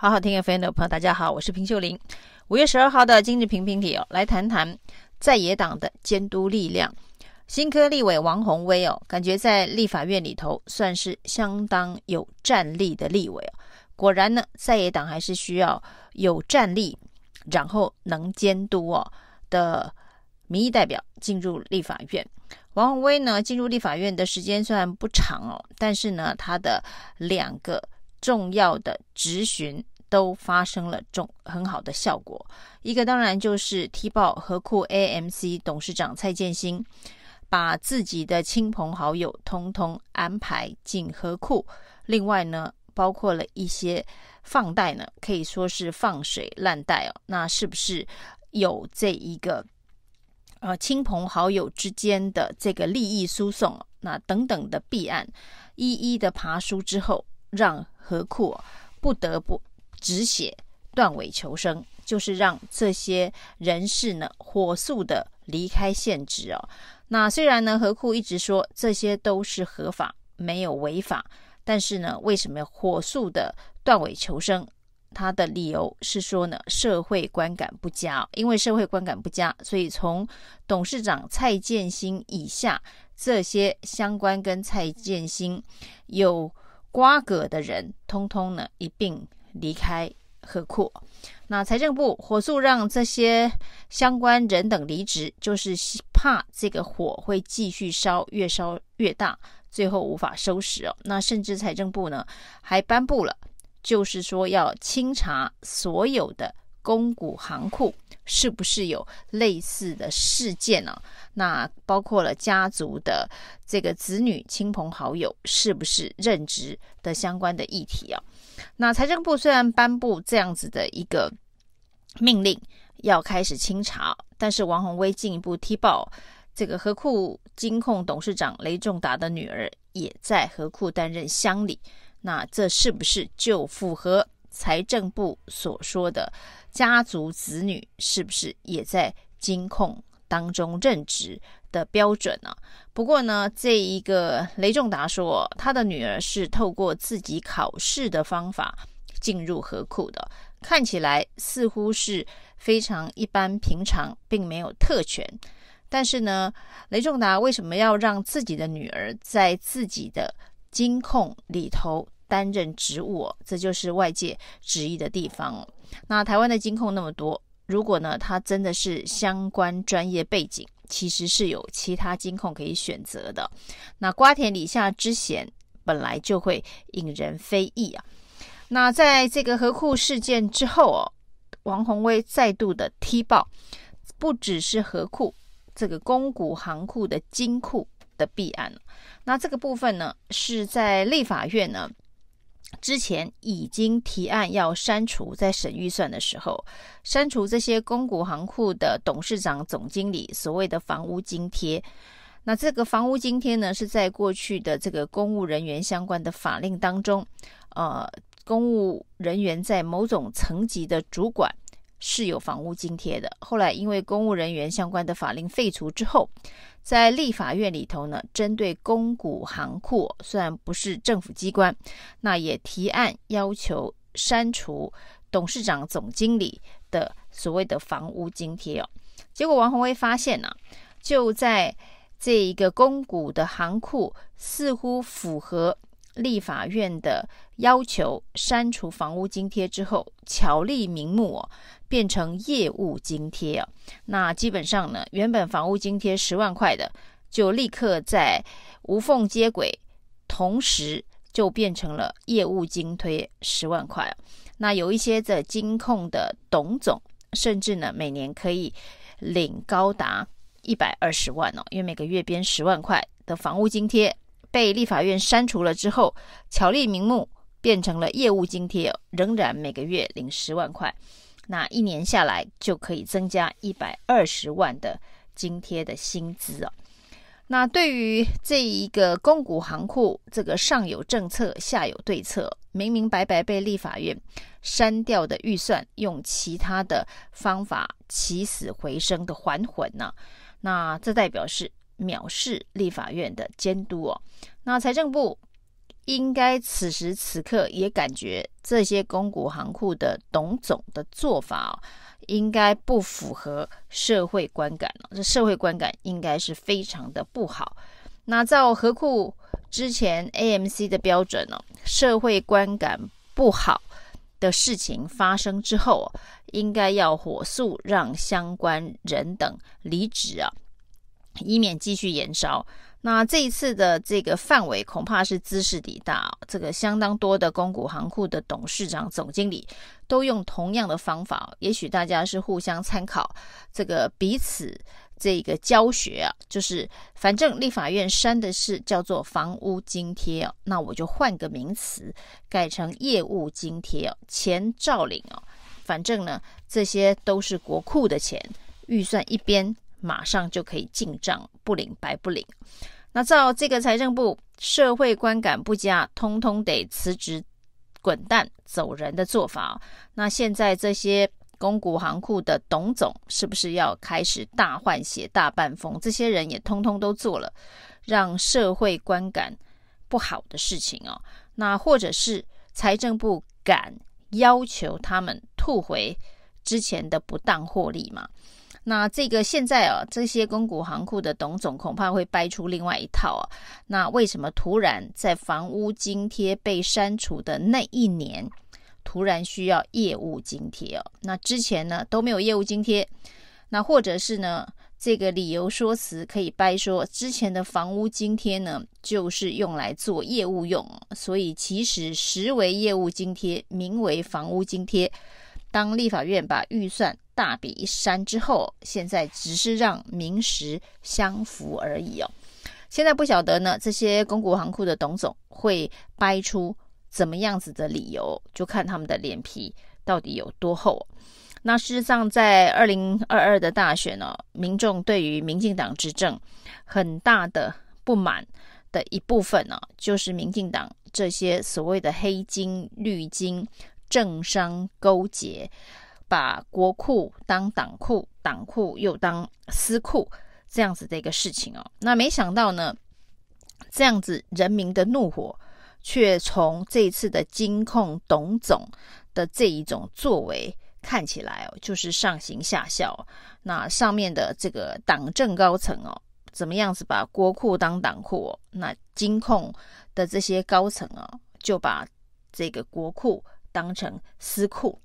好好听 FM 的朋友，大家好，我是平秀玲。五月十二号的今日评评理哦，来谈谈在野党的监督力量。新科立委王鸿薇哦，感觉在立法院里头算是相当有战力的立委哦。果然呢，在野党还是需要有战力，然后能监督哦的民意代表进入立法院。王鸿薇呢，进入立法院的时间虽然不长哦，但是呢，他的两个。重要的质询都发生了重很好的效果，一个当然就是踢爆合库 AMC 董事长蔡建兴，把自己的亲朋好友通通安排进合库，另外呢，包括了一些放贷呢，可以说是放水烂贷哦，那是不是有这一个呃亲朋好友之间的这个利益输送，那等等的弊案，一一的爬梳之后。让何库不得不止血断尾求生，就是让这些人士呢火速的离开现职哦。那虽然呢，何库一直说这些都是合法，没有违法，但是呢，为什么火速的断尾求生？他的理由是说呢，社会观感不佳，因为社会观感不佳，所以从董事长蔡建兴以下这些相关跟蔡建兴有。瓜葛的人，通通呢一并离开河库。那财政部火速让这些相关人等离职，就是怕这个火会继续烧，越烧越大，最后无法收拾哦。那甚至财政部呢还颁布了，就是说要清查所有的公股行库。是不是有类似的事件呢？那包括了家族的这个子女、亲朋好友，是不是任职的相关的议题啊？那财政部虽然颁布这样子的一个命令，要开始清查，但是王鸿薇进一步踢爆，这个合库金控董事长雷仲达的女儿也在合库担任乡里，那这是不是就符合财政部所说的？家族子女是不是也在金控当中任职的标准呢？不过呢，这一个雷仲达说，他的女儿是透过自己考试的方法进入合库的，看起来似乎是非常一般平常，并没有特权。但是呢，雷仲达为什么要让自己的女儿在自己的金控里头担任职务？这就是外界质疑的地方。那台湾的金控那么多，如果呢，他真的是相关专业背景，其实是有其他金控可以选择的。那瓜田李下之嫌本来就会引人非议啊。那在这个河库事件之后哦，王宏威再度的踢爆，不只是河库这个公股行库的金库的弊案，那这个部分呢，是在立法院呢。之前已经提案要删除，在审预算的时候，删除这些公股行库的董事长、总经理所谓的房屋津贴。那这个房屋津贴呢，是在过去的这个公务人员相关的法令当中，呃，公务人员在某种层级的主管是有房屋津贴的。后来因为公务人员相关的法令废除之后，在立法院里头呢，针对公股行库，虽然不是政府机关，那也提案要求删除董事长、总经理的所谓的房屋津贴哦。结果王鸿薇发现呢、就在这一个公股的行库似乎符合立法院的要求，删除房屋津贴之后，巧立名目哦。变成业务津贴哦，那基本上呢，原本房屋津贴十万块的，就立刻在无缝接轨，同时就变成了业务津贴十万块啊。那有一些的金控的董总，甚至呢，每年可以领高达一百二十万哦，因为每个月编十万块的房屋津贴被立法院删除了之后，巧立名目变成了业务津贴，仍然每个月领十万块。那一年下来就可以增加一百二十万的津贴的薪资哦。那对于这一个公股行库，这个上有政策，下有对策，明明白白被立法院删掉的预算，用其他的方法起死回生的还魂呢？那这代表是藐视立法院的监督哦。那财政部应该此时此刻也感觉这些公股行库的董总的做法哦，应该不符合社会观感了。这社会观感应该是非常的不好。那照合库之前 AMC 的标准呢，社会观感不好的事情发生之后，应该要火速让相关人等离职啊，以免继续延烧。那这一次的这个范围恐怕是兹事体大，这个相当多的公股行库的董事长、总经理都用同样的方法，也许大家是互相参考，这个彼此这个教学啊，就是反正立法院删的是叫做房屋津贴哦，那我就换个名词，改成业务津贴哦，钱照领哦，反正呢这些都是国库的钱，预算一边。马上就可以进账，不领白不领。那照这个财政部社会观感不佳，通通得辞职滚蛋走人的做法，那现在这些公股行库的董总是不是要开始大换血、大半疯？这些人也通通都做了让社会观感不好的事情哦。那或者是财政部敢要求他们吐回之前的不当获利吗？那这个现在啊，这些公股行库的董总恐怕会掰出另外一套啊。那为什么突然在房屋津贴被删除的那一年，突然需要业务津贴哦？那之前呢都没有业务津贴，那或者是呢这个理由说辞可以掰说，之前的房屋津贴呢就是用来做业务用，所以其实实为业务津贴，名为房屋津贴。当立法院把预算大笔一删之后，现在只是让名实相符而已哦。现在不晓得呢，这些公股行库的董总会掰出怎么样子的理由，就看他们的脸皮到底有多厚。那事实上，在二零二二的大选呢，民众对于民进党执政很大的不满的一部分呢，就是民进党这些所谓的黑金、绿金。政商勾结，把国库当党库，党库又当私库，这样子的一个事情哦。那没想到呢，这样子人民的怒火，却从这一次的金控董总的这一种作为看起来哦，就是上行下效。那上面的这个党政高层哦，怎么样子把国库当党库？哦那金控的这些高层啊，就把这个国库。当成私库，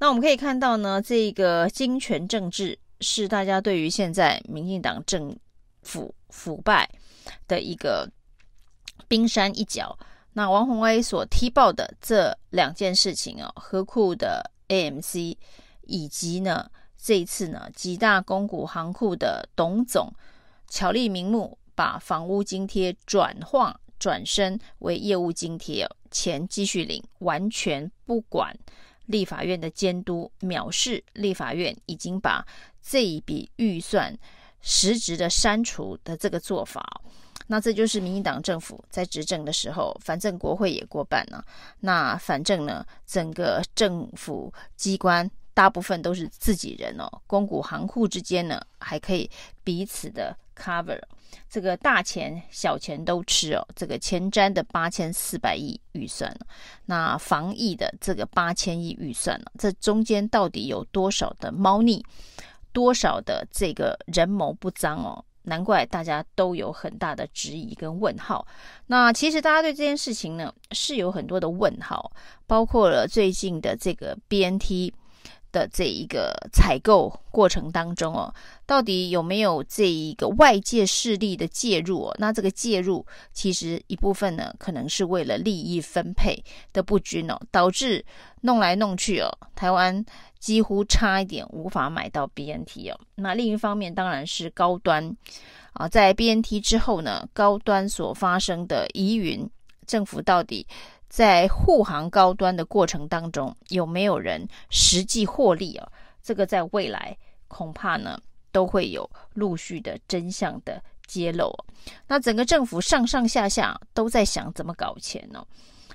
那我们可以看到呢，这个金权政治是大家对于现在民进党政府腐败的一个冰山一角。那王鸿威所踢爆的这两件事情哦，合库的 AMC 以及呢这一次呢几大公股行库的董总巧立名目，把房屋津贴转化转身为业务津贴。钱继续领，完全不管立法院的监督，藐视立法院已经把这一笔预算实质的删除的这个做法，那这就是民进党政府在执政的时候，反正国会也过半了，那反正呢，整个政府机关大部分都是自己人哦，公股行库之间呢还可以彼此的 cover。这个大钱小钱都吃哦，这个前瞻的八千四百亿预算，那防疫的这个八千亿预算，这中间到底有多少的猫腻，多少的这个人谋不臧哦？难怪大家都有很大的质疑跟问号。那其实大家对这件事情呢是有很多的问号，包括了最近的这个 BNT。的这一个采购过程当中哦，到底有没有这一个外界势力的介入哦？那这个介入其实一部分呢，可能是为了利益分配的不均哦，导致弄来弄去哦，台湾几乎差一点无法买到 BNT 哦。那另一方面当然是高端啊，在 BNT 之后呢，高端所发生的疑云，政府到底？在护航高端的过程当中，有没有人实际获利啊？这个在未来恐怕呢都会有陆续的真相的揭露。那整个政府上上下下都在想怎么搞钱呢？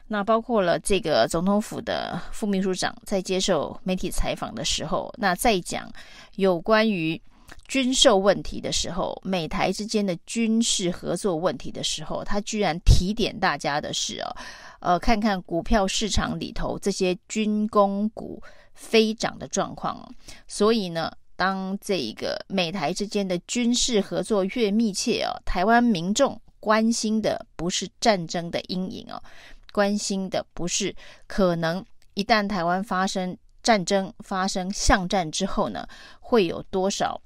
那包括了这个总统府的副秘书长在接受媒体采访的时候，那在讲有关于军售问题的时候，美台之间的军事合作问题的时候，他居然提点大家的是哦，呃，看看股票市场里头这些军工股飞涨的状况哦。所以呢，当这个美台之间的军事合作越密切哦，台湾民众关心的不是战争的阴影哦，关心的不是可能一旦台湾发生战争、发生巷战之后呢，会有多少？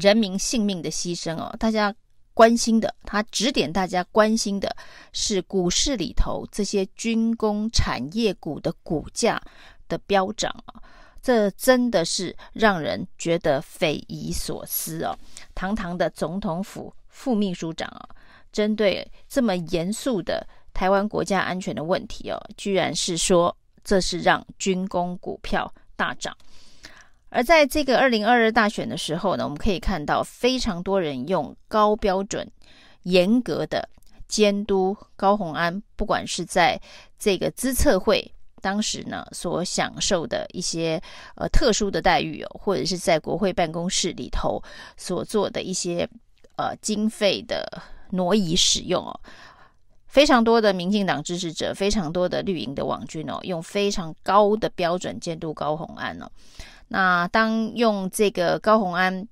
人民性命的牺牲哦，大家关心的，他指点大家关心的是股市里头这些军工产业股的股价的飙涨啊，这真的是让人觉得匪夷所思哦。堂堂的总统府副秘书长啊，针对这么严肃的台湾国家安全的问题哦，居然是说这是让军工股票大涨。而在这个二零二二大选的时候呢，我们可以看到非常多人用高标准、严格的监督高虹安，不管是在这个资策会当时呢所享受的一些呃特殊的待遇哦，或者是在国会办公室里头所做的一些呃经费的挪移使用哦，非常多的民进党支持者，非常多的绿营的网军哦，用非常高的标准监督高虹安哦。那当用这个高虹安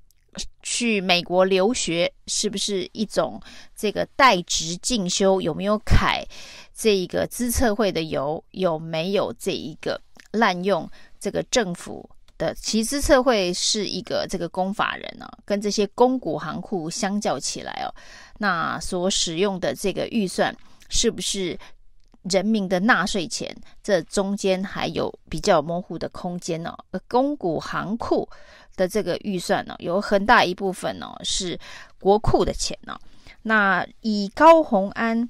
去美国留学，是不是一种这个代职进修？有没有揩这一个资策会的油？有没有这一个滥用这个政府的？其实资策会是一个这个公法人呢、啊，跟这些公股行库相较起来哦，那所使用的这个预算是不是？人民的纳税钱，这中间还有比较模糊的空间呢。而公股行库的这个预算呢，有很大一部分呢是国库的钱呢。那以高虹安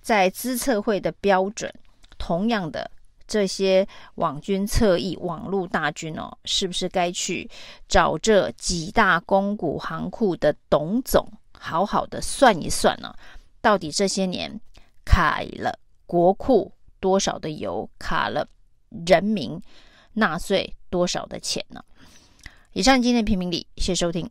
在资策会的标准，同样的这些网军侧翼、网络大军哦，是不是该去找这几大公股行库的董总，好好的算一算呢？到底这些年开了？国库多少的油卡了人民纳税多少的钱呢？以上今天的评评理，谢谢收听。